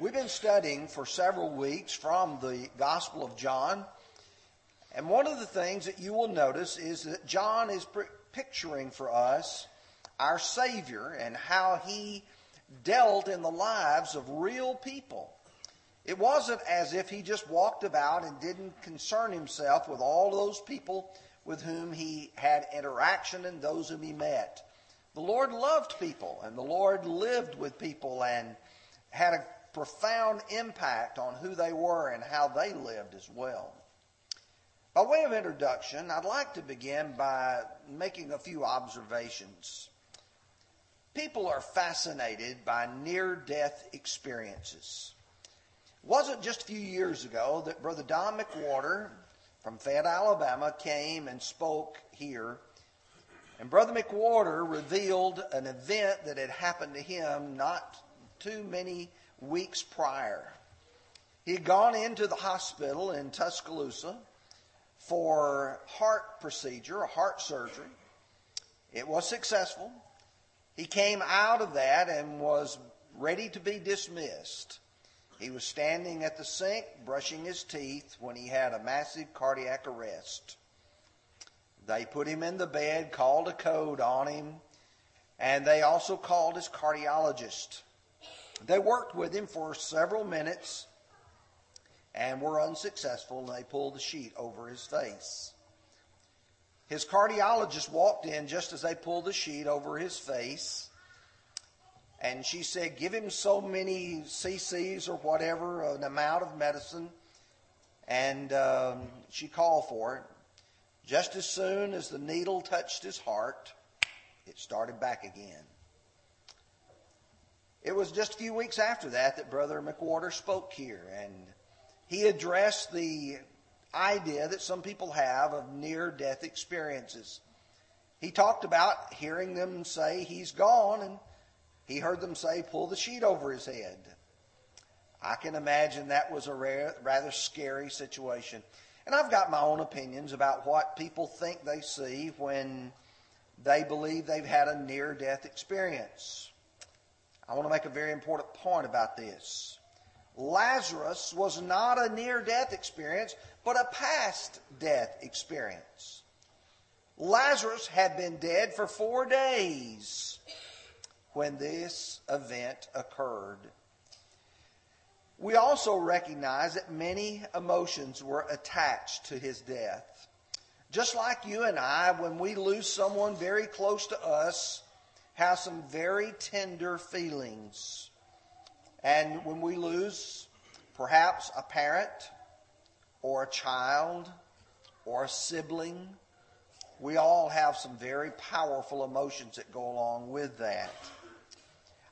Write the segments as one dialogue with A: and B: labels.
A: We've been studying for several weeks from the Gospel of John. And one of the things that you will notice is that John is picturing for us our Savior and how he dealt in the lives of real people. It wasn't as if he just walked about and didn't concern himself with all those people with whom he had interaction and those whom he met. The Lord loved people and the Lord lived with people and had a profound impact on who they were and how they lived as well. By way of introduction, I'd like to begin by making a few observations. People are fascinated by near death experiences. It wasn't just a few years ago that Brother Don McWhorter from Fayette, Alabama came and spoke here. And Brother McWhorter revealed an event that had happened to him not too many weeks prior. He had gone into the hospital in Tuscaloosa for heart procedure, a heart surgery. It was successful. He came out of that and was ready to be dismissed. He was standing at the sink brushing his teeth when he had a massive cardiac arrest. They put him in the bed, called a code on him, and they also called his cardiologist. They worked with him for several minutes and were unsuccessful, and they pulled the sheet over his face. His cardiologist walked in just as they pulled the sheet over his face, and she said, Give him so many cc's or whatever, an amount of medicine, and um, she called for it. Just as soon as the needle touched his heart, it started back again. It was just a few weeks after that that Brother McWhorter spoke here, and he addressed the idea that some people have of near death experiences. He talked about hearing them say he's gone, and he heard them say, pull the sheet over his head. I can imagine that was a rare, rather scary situation. And I've got my own opinions about what people think they see when they believe they've had a near death experience. I want to make a very important point about this. Lazarus was not a near death experience, but a past death experience. Lazarus had been dead for four days when this event occurred. We also recognize that many emotions were attached to his death. Just like you and I, when we lose someone very close to us, have some very tender feelings. And when we lose perhaps a parent or a child or a sibling, we all have some very powerful emotions that go along with that.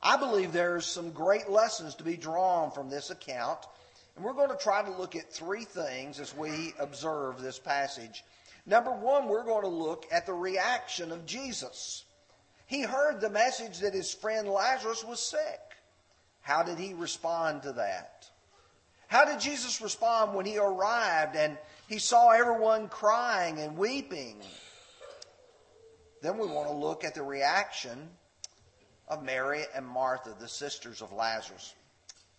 A: I believe there's some great lessons to be drawn from this account. And we're going to try to look at three things as we observe this passage. Number one, we're going to look at the reaction of Jesus. He heard the message that his friend Lazarus was sick. How did he respond to that? How did Jesus respond when he arrived and he saw everyone crying and weeping? Then we want to look at the reaction of Mary and Martha, the sisters of Lazarus.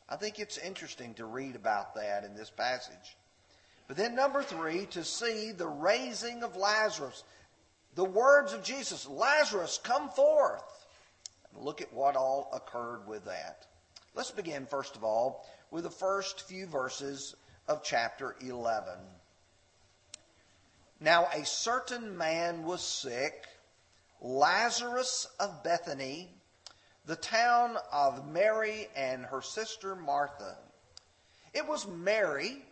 A: I think it's interesting to read about that in this passage. But then, number three, to see the raising of Lazarus the words of Jesus Lazarus, come forth. And look at what all occurred with that. Let's begin, first of all, with the first few verses of chapter 11. Now, a certain man was sick, Lazarus of Bethany, the town of Mary and her sister Martha. It was Mary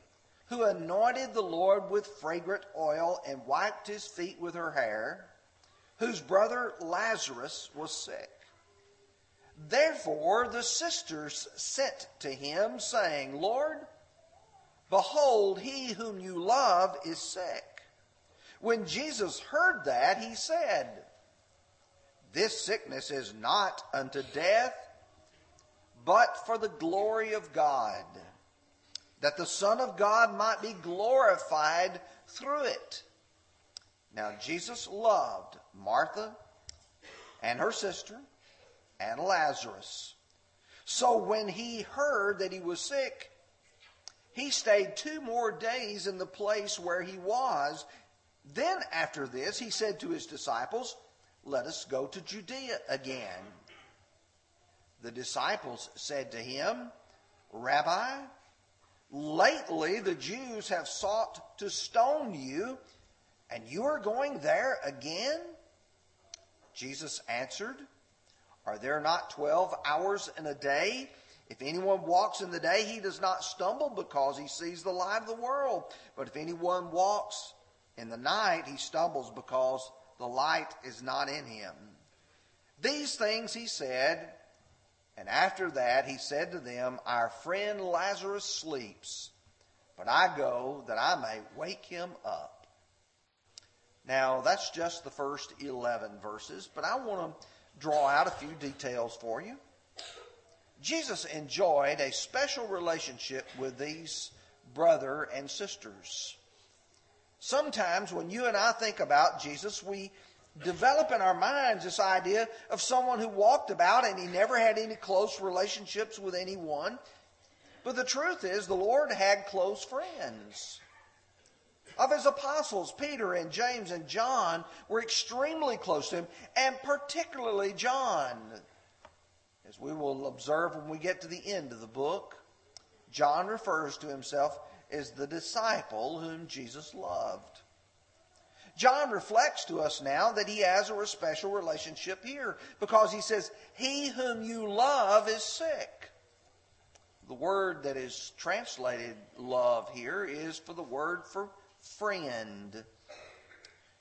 A: who anointed the Lord with fragrant oil and wiped his feet with her hair, whose brother Lazarus was sick. Therefore the sisters sent to him, saying, Lord, behold, he whom you love is sick. When Jesus heard that, he said, This sickness is not unto death, but for the glory of God that the Son of God might be glorified through it. Now, Jesus loved Martha and her sister and Lazarus. So when he heard that he was sick, he stayed two more days in the place where he was. Then after this, he said to his disciples, Let us go to Judea again. The disciples said to him, Rabbi, lately the Jews have sought to stone you, and you are going there again? Jesus answered, Are there not twelve hours in a day? If anyone walks in the day, he does not stumble because he sees the light of the world. But if anyone walks in the night, he stumbles because the light is not in him. These things he said, and after that he said to them, Our friend Lazarus sleeps, but I go that I may wake him up. Now, that's just the first 11 verses, but I want to draw out a few details for you. Jesus enjoyed a special relationship with these brother and sisters. Sometimes when you and I think about Jesus, we develop in our minds this idea of someone who walked about and he never had any close relationships with anyone. But the truth is, the Lord had close friends of his apostles, Peter and James and John, were extremely close to him, and particularly John. As we will observe when we get to the end of the book, John refers to himself as the disciple whom Jesus loved. John reflects to us now that he has a special relationship here because he says, He whom you love is sick. The word that is translated love here is for the word for friend.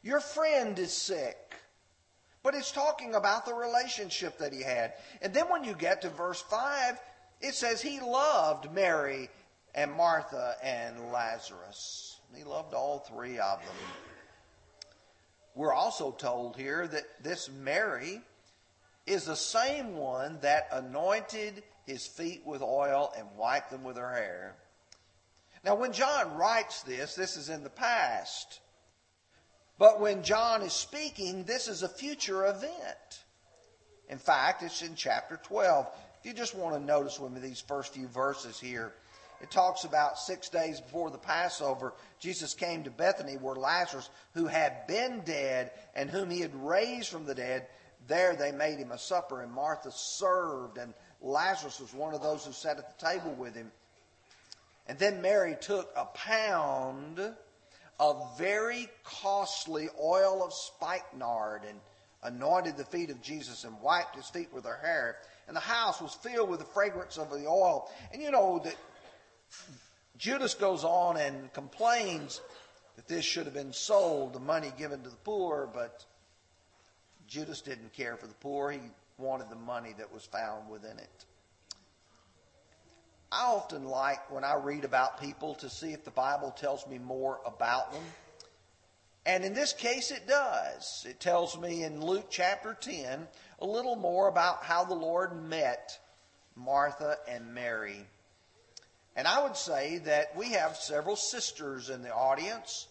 A: Your friend is sick. But it's talking about the relationship that he had. And then when you get to verse 5, it says he loved Mary and Martha and Lazarus. He loved all three of them. We're also told here that this Mary is the same one that anointed his feet with oil and wiped them with her hair. Now, when John writes this, this is in the past. But when John is speaking, this is a future event. In fact, it's in chapter 12. If you just want to notice with me these first few verses here, it talks about six days before the Passover, Jesus came to Bethany where Lazarus, who had been dead and whom he had raised from the dead, there they made him a supper, and Martha served, and Lazarus was one of those who sat at the table with him. And then Mary took a pound of very costly oil of spikenard and anointed the feet of Jesus and wiped his feet with her hair. And the house was filled with the fragrance of the oil. And you know that Judas goes on and complains that this should have been sold, the money given to the poor, but Judas didn't care for the poor. He wanted the money that was found within it. I often like when I read about people to see if the Bible tells me more about them. And in this case, it does. It tells me in Luke chapter 10 a little more about how the Lord met Martha and Mary. And I would say that we have several sisters in the audience.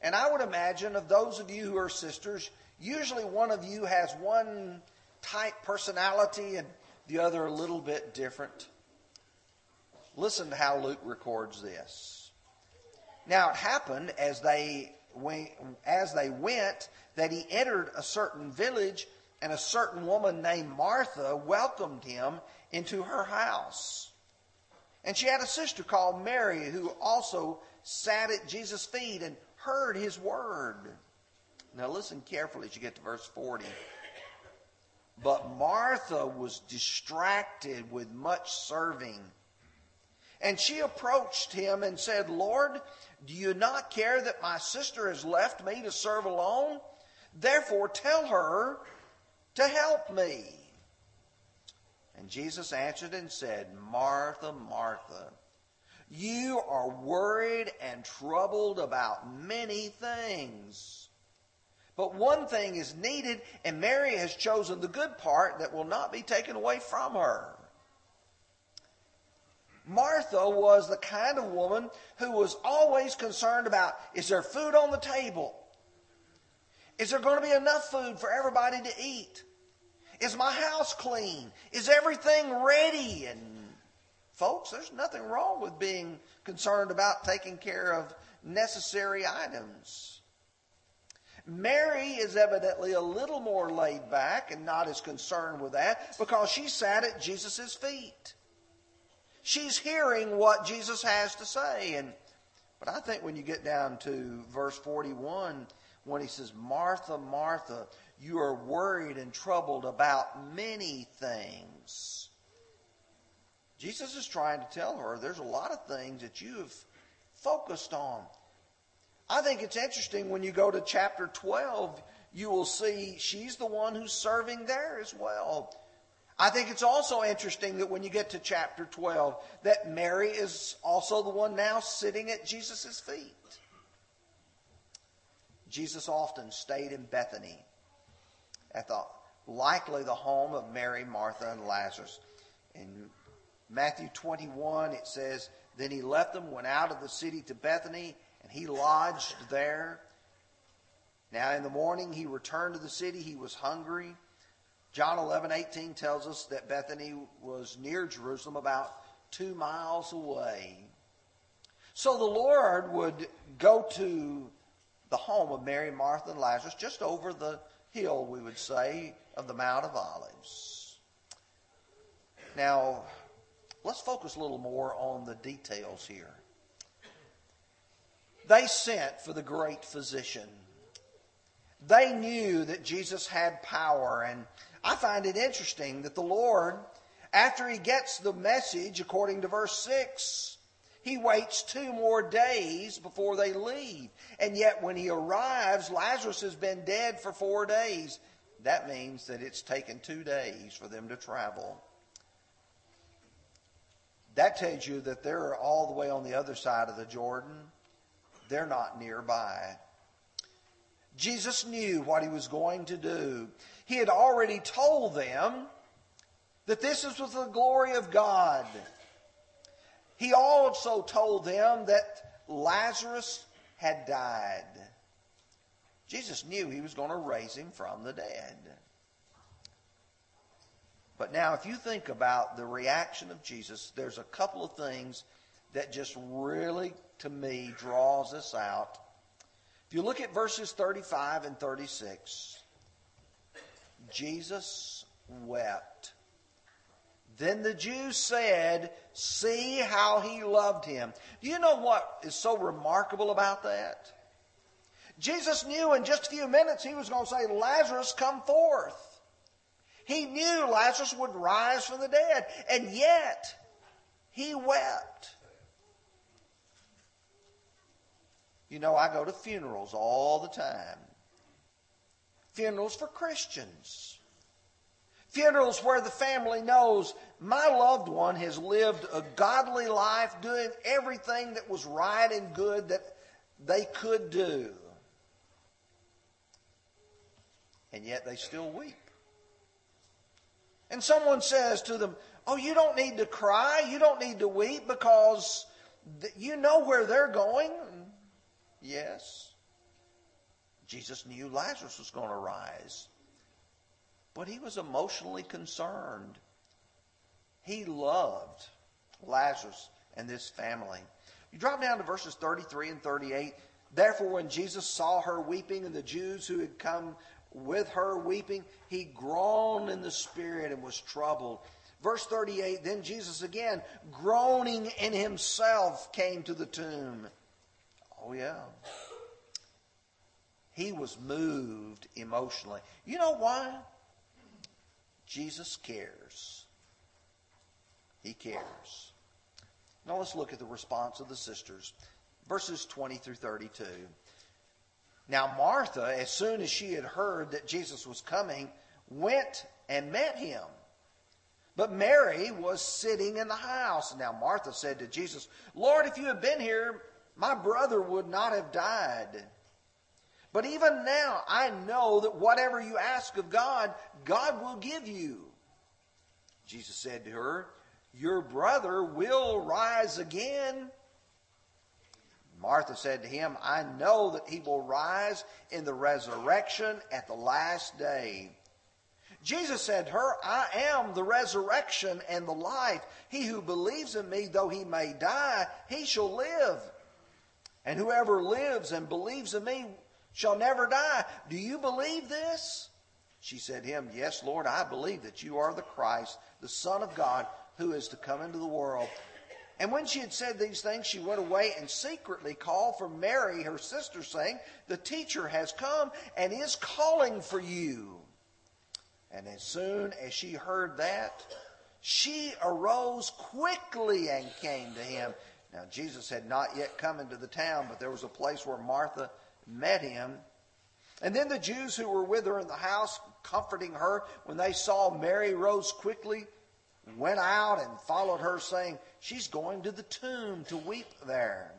A: And I would imagine of those of you who are sisters, usually one of you has one type personality and the other a little bit different. Listen to how Luke records this. Now it happened as they as they went that he entered a certain village and a certain woman named Martha welcomed him into her house. And she had a sister called Mary who also sat at Jesus' feet and heard his word. Now listen carefully as you get to verse 40. But Martha was distracted with much serving. And she approached him and said, Lord, do you not care that my sister has left me to serve alone? Therefore, tell her to help me. And Jesus answered and said, Martha, Martha, you are worried and troubled about many things. But one thing is needed, and Mary has chosen the good part that will not be taken away from her. Martha was the kind of woman who was always concerned about is there food on the table? Is there going to be enough food for everybody to eat? Is my house clean? Is everything ready? And folks, there's nothing wrong with being concerned about taking care of necessary items. Mary is evidently a little more laid back and not as concerned with that because she sat at Jesus' feet. She's hearing what Jesus has to say. And, but I think when you get down to verse 41, when he says, Martha, Martha, you are worried and troubled about many things. Jesus is trying to tell her there's a lot of things that you have focused on. I think it's interesting when you go to chapter 12, you will see she's the one who's serving there as well. I think it's also interesting that when you get to chapter 12, that Mary is also the one now sitting at Jesus' feet. Jesus often stayed in Bethany at the likely the home of Mary, Martha, and Lazarus. In Matthew 21, it says, Then he left them, went out of the city to Bethany, and he lodged there. Now in the morning he returned to the city. He was hungry. John 11, 18 tells us that Bethany was near Jerusalem, about two miles away. So the Lord would go to the home of Mary, Martha, and Lazarus, just over the hill, we would say, of the Mount of Olives. Now, let's focus a little more on the details here. They sent for the great physician. They knew that Jesus had power, and I find it interesting that the Lord, after he gets the message, according to verse 6, he waits two more days before they leave. And yet, when he arrives, Lazarus has been dead for four days. That means that it's taken two days for them to travel. That tells you that they're all the way on the other side of the Jordan. They're not nearby. Jesus knew what he was going to do. He had already told them that this is with the glory of God. He also told them that Lazarus had died. Jesus knew he was going to raise him from the dead. But now, if you think about the reaction of Jesus, there's a couple of things that just really, to me, draws us out. If you look at verses 35 and 36, Jesus wept. Then the Jews said, See how he loved him. Do you know what is so remarkable about that? Jesus knew in just a few minutes he was going to say, Lazarus, come forth. He knew Lazarus would rise from the dead, and yet he wept. You know, I go to funerals all the time. Funerals for Christians. Funerals where the family knows my loved one has lived a godly life, doing everything that was right and good that they could do. And yet they still weep. And someone says to them, Oh, you don't need to cry. You don't need to weep because you know where they're going. Yes. Jesus knew Lazarus was going to rise, but he was emotionally concerned. He loved Lazarus and this family. You drop down to verses 33 and 38. Therefore, when Jesus saw her weeping and the Jews who had come with her weeping, he groaned in the spirit and was troubled. Verse 38 Then Jesus again, groaning in himself, came to the tomb. Oh, yeah. He was moved emotionally. You know why? Jesus cares. He cares. Now let's look at the response of the sisters. Verses 20 through 32. Now, Martha, as soon as she had heard that Jesus was coming, went and met him. But Mary was sitting in the house. Now, Martha said to Jesus, Lord, if you had been here, my brother would not have died. But even now, I know that whatever you ask of God, God will give you. Jesus said to her, Your brother will rise again. Martha said to him, I know that he will rise in the resurrection at the last day. Jesus said to her, I am the resurrection and the life. He who believes in me, though he may die, he shall live. And whoever lives and believes in me shall never die. Do you believe this? She said to him, Yes, Lord, I believe that you are the Christ, the Son of God, who is to come into the world. And when she had said these things, she went away and secretly called for Mary, her sister, saying, The teacher has come and is calling for you. And as soon as she heard that, she arose quickly and came to him. Now, Jesus had not yet come into the town, but there was a place where Martha met him. And then the Jews who were with her in the house, comforting her, when they saw Mary rose quickly, went out and followed her, saying, She's going to the tomb to weep there.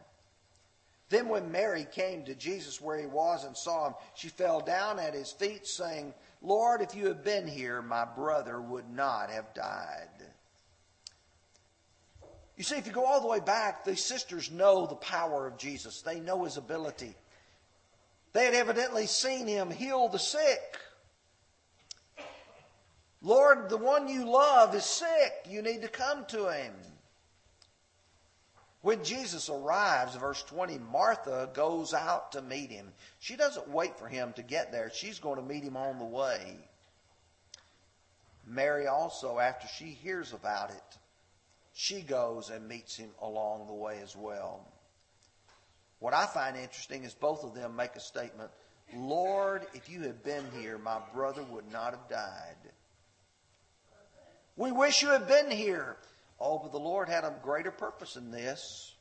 A: Then, when Mary came to Jesus where he was and saw him, she fell down at his feet, saying, Lord, if you had been here, my brother would not have died. You see, if you go all the way back, the sisters know the power of Jesus. They know his ability. They had evidently seen him heal the sick. Lord, the one you love is sick. You need to come to him. When Jesus arrives, verse 20, Martha goes out to meet him. She doesn't wait for him to get there. She's going to meet him on the way. Mary also, after she hears about it, she goes and meets him along the way as well. What I find interesting is both of them make a statement Lord, if you had been here, my brother would not have died. We wish you had been here. Oh, but the Lord had a greater purpose in this.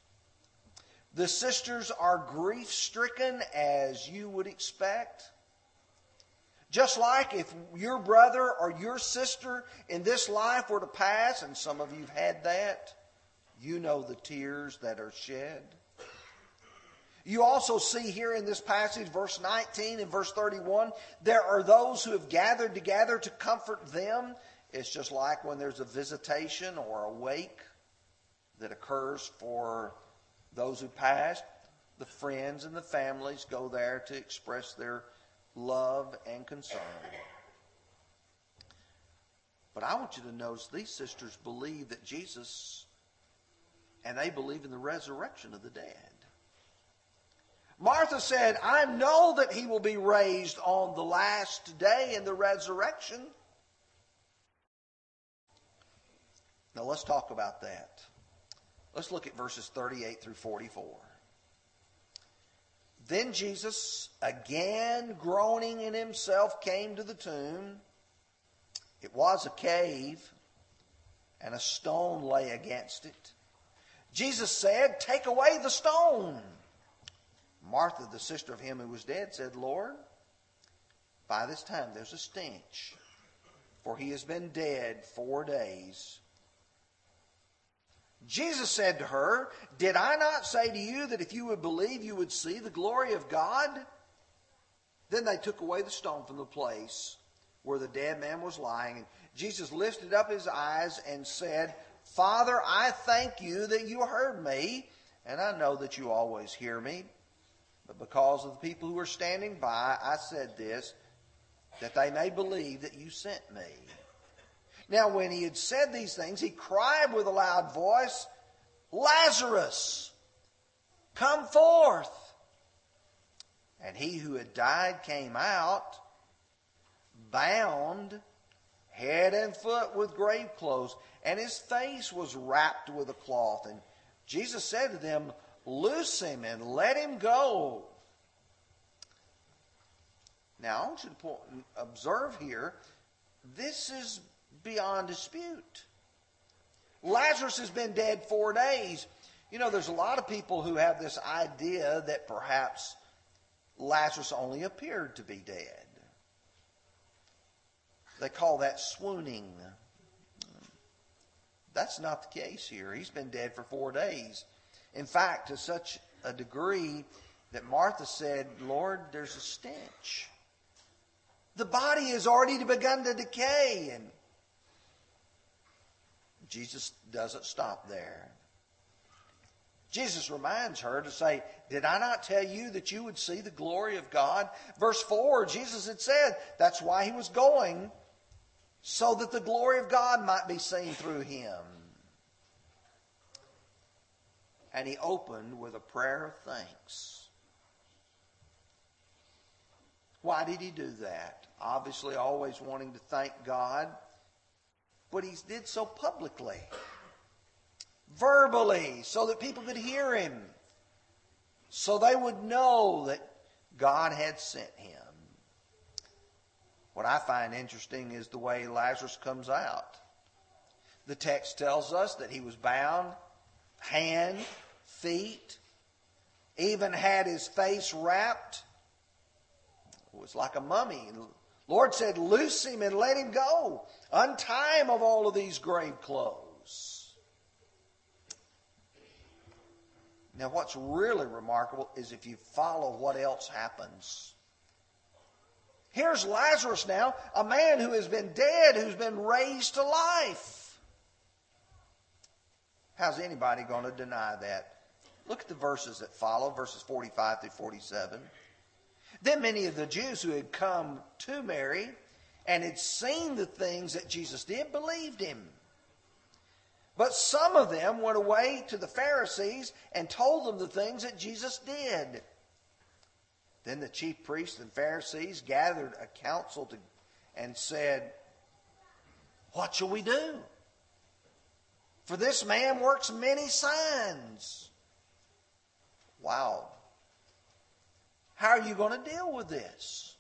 A: The sisters are grief stricken as you would expect. Just like if your brother or your sister in this life were to pass, and some of you have had that, you know the tears that are shed. You also see here in this passage, verse 19 and verse 31, there are those who have gathered together to comfort them it's just like when there's a visitation or a wake that occurs for those who passed. The friends and the families go there to express their love and concern. But I want you to notice these sisters believe that Jesus, and they believe in the resurrection of the dead. Martha said, I know that he will be raised on the last day in the resurrection. Now let's talk about that. Let's look at verses 38 through 44. Then Jesus, again groaning in himself, came to the tomb. It was a cave, and a stone lay against it. Jesus said, Take away the stone. Martha, the sister of him who was dead, said, Lord, by this time there's a stench, for he has been dead four days. Jesus said to her, Did I not say to you that if you would believe, you would see the glory of God? Then they took away the stone from the place where the dead man was lying. And Jesus lifted up his eyes and said, Father, I thank you that you heard me, and I know that you always hear me. But because of the people who are standing by, I said this, that they may believe that you sent me. Now, when he had said these things, he cried with a loud voice, Lazarus, come forth. And he who had died came out, bound head and foot with grave clothes, and his face was wrapped with a cloth. And Jesus said to them, Loose him and let him go. Now, I want you to observe here, this is beyond dispute. Lazarus has been dead four days. You know, there's a lot of people who have this idea that perhaps Lazarus only appeared to be dead. They call that swooning. That's not the case here. He's been dead for four days. In fact, to such a degree that Martha said, Lord, there's a stench. The body has already begun to decay. And Jesus doesn't stop there. Jesus reminds her to say, Did I not tell you that you would see the glory of God? Verse 4, Jesus had said that's why he was going so that the glory of God might be seen through him. And he opened with a prayer of thanks. Why did he do that? Obviously, always wanting to thank God, but he did so publicly, verbally, so that people could hear him, so they would know that God had sent him. What I find interesting is the way Lazarus comes out. The text tells us that he was bound, hand, feet, even had his face wrapped. It was like a mummy. Lord said, Loose him and let him go. Untie him of all of these grave clothes. Now, what's really remarkable is if you follow what else happens. Here's Lazarus now, a man who has been dead, who's been raised to life. How's anybody going to deny that? Look at the verses that follow, verses 45 through 47. Then many of the Jews who had come to Mary and had seen the things that Jesus did believed him. But some of them went away to the Pharisees and told them the things that Jesus did. Then the chief priests and Pharisees gathered a council to, and said, What shall we do? For this man works many signs. Wow. How are you going to deal with this?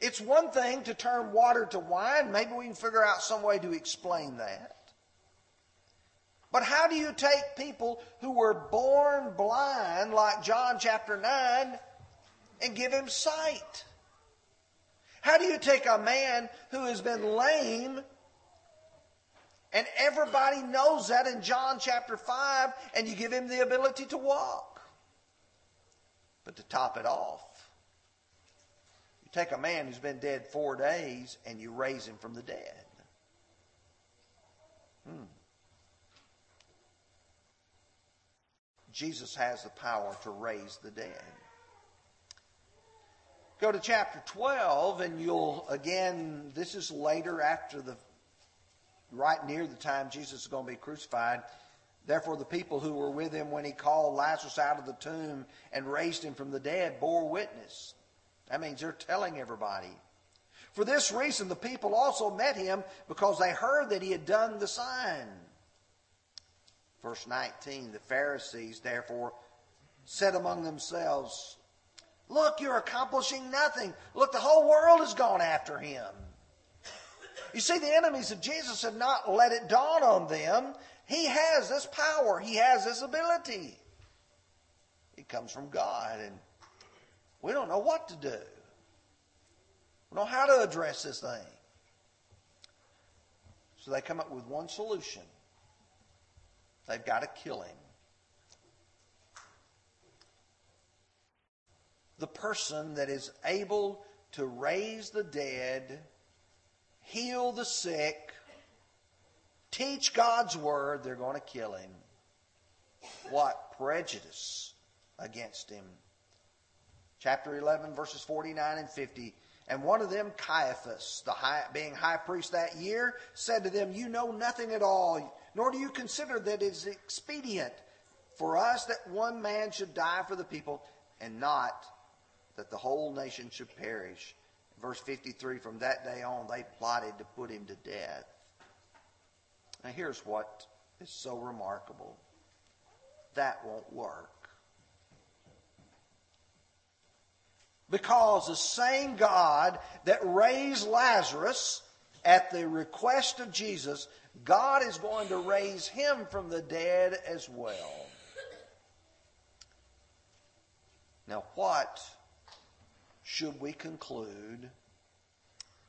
A: It's one thing to turn water to wine. Maybe we can figure out some way to explain that. But how do you take people who were born blind, like John chapter 9, and give him sight? How do you take a man who has been lame, and everybody knows that in John chapter 5, and you give him the ability to walk? But to top it off, you take a man who's been dead four days and you raise him from the dead. Hmm. Jesus has the power to raise the dead. Go to chapter 12, and you'll, again, this is later after the, right near the time Jesus is going to be crucified. Therefore, the people who were with him when he called Lazarus out of the tomb and raised him from the dead bore witness. That means they're telling everybody. For this reason, the people also met him because they heard that he had done the sign. Verse 19 The Pharisees, therefore, said among themselves, Look, you're accomplishing nothing. Look, the whole world has gone after him. You see, the enemies of Jesus have not let it dawn on them. He has this power, he has this ability. It comes from God, and we don't know what to do. We don't know how to address this thing. So they come up with one solution They've got to kill him. The person that is able to raise the dead, heal the sick, teach God's word, they're going to kill him. What prejudice against him. Chapter 11, verses 49 and 50. And one of them, Caiaphas, the high, being high priest that year, said to them, You know nothing at all nor do you consider that it is expedient for us that one man should die for the people, and not that the whole nation should perish. Verse 53 From that day on, they plotted to put him to death. Now, here's what is so remarkable that won't work. Because the same God that raised Lazarus at the request of Jesus God is going to raise him from the dead as well. Now, what should we conclude?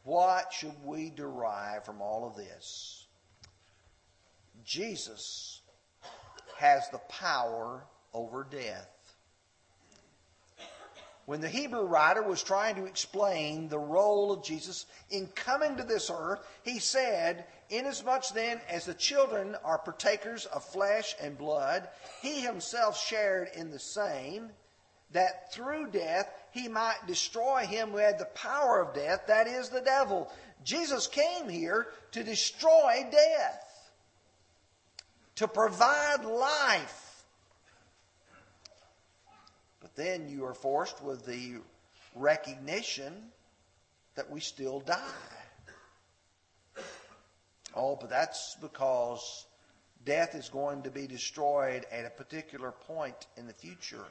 A: What should we derive from all of this? Jesus has the power over death. When the Hebrew writer was trying to explain the role of Jesus in coming to this earth, he said, Inasmuch then as the children are partakers of flesh and blood, he himself shared in the same, that through death he might destroy him who had the power of death, that is, the devil, Jesus came here to destroy death, to provide life. But then you are forced with the recognition that we still die. Oh, but that's because death is going to be destroyed at a particular point in the future.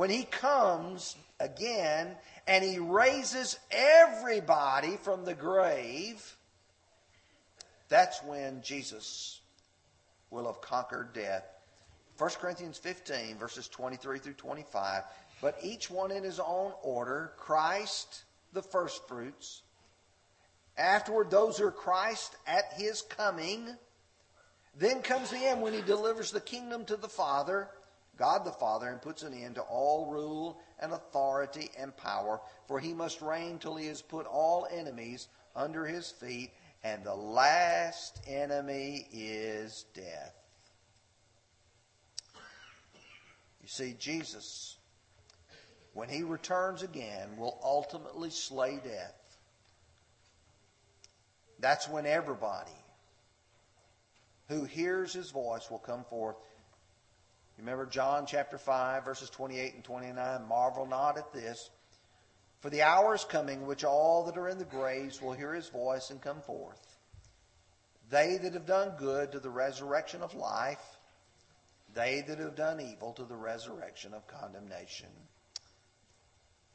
A: When he comes again and he raises everybody from the grave, that's when Jesus will have conquered death. 1 Corinthians 15, verses 23 through 25. But each one in his own order Christ, the firstfruits. Afterward, those who are Christ at his coming. Then comes the end when he delivers the kingdom to the Father, God the Father, and puts an end to all rule and authority and power. For he must reign till he has put all enemies under his feet, and the last enemy is death. You see, Jesus, when he returns again, will ultimately slay death. That's when everybody who hears his voice will come forth. Remember John chapter 5, verses 28 and 29. Marvel not at this, for the hour is coming which all that are in the graves will hear his voice and come forth. They that have done good to the resurrection of life, they that have done evil to the resurrection of condemnation.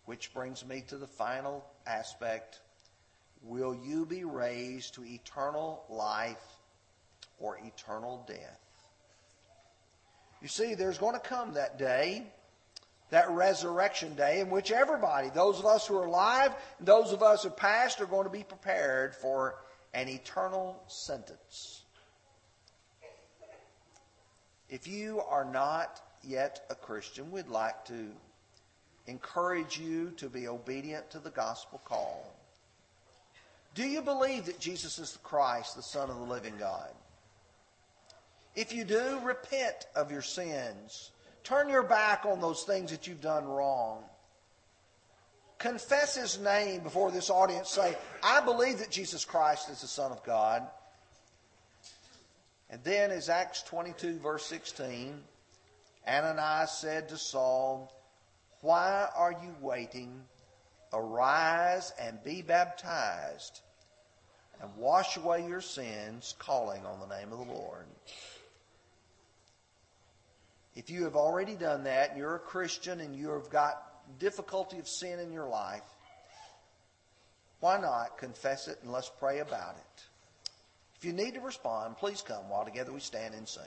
A: Which brings me to the final aspect. Will you be raised to eternal life or eternal death. You see, there's going to come that day, that resurrection day, in which everybody, those of us who are alive and those of us who past, are going to be prepared for an eternal sentence. If you are not yet a Christian, we'd like to encourage you to be obedient to the gospel call. Do you believe that Jesus is the Christ, the Son of the living God? If you do, repent of your sins. Turn your back on those things that you've done wrong. Confess his name before this audience. Say, I believe that Jesus Christ is the Son of God. And then, as Acts 22, verse 16, Ananias said to Saul, Why are you waiting? Arise and be baptized and wash away your sins, calling on the name of the Lord. If you have already done that, and you're a Christian and you have got difficulty of sin in your life, why not confess it and let's pray about it? If you need to respond, please come while together we stand and sing.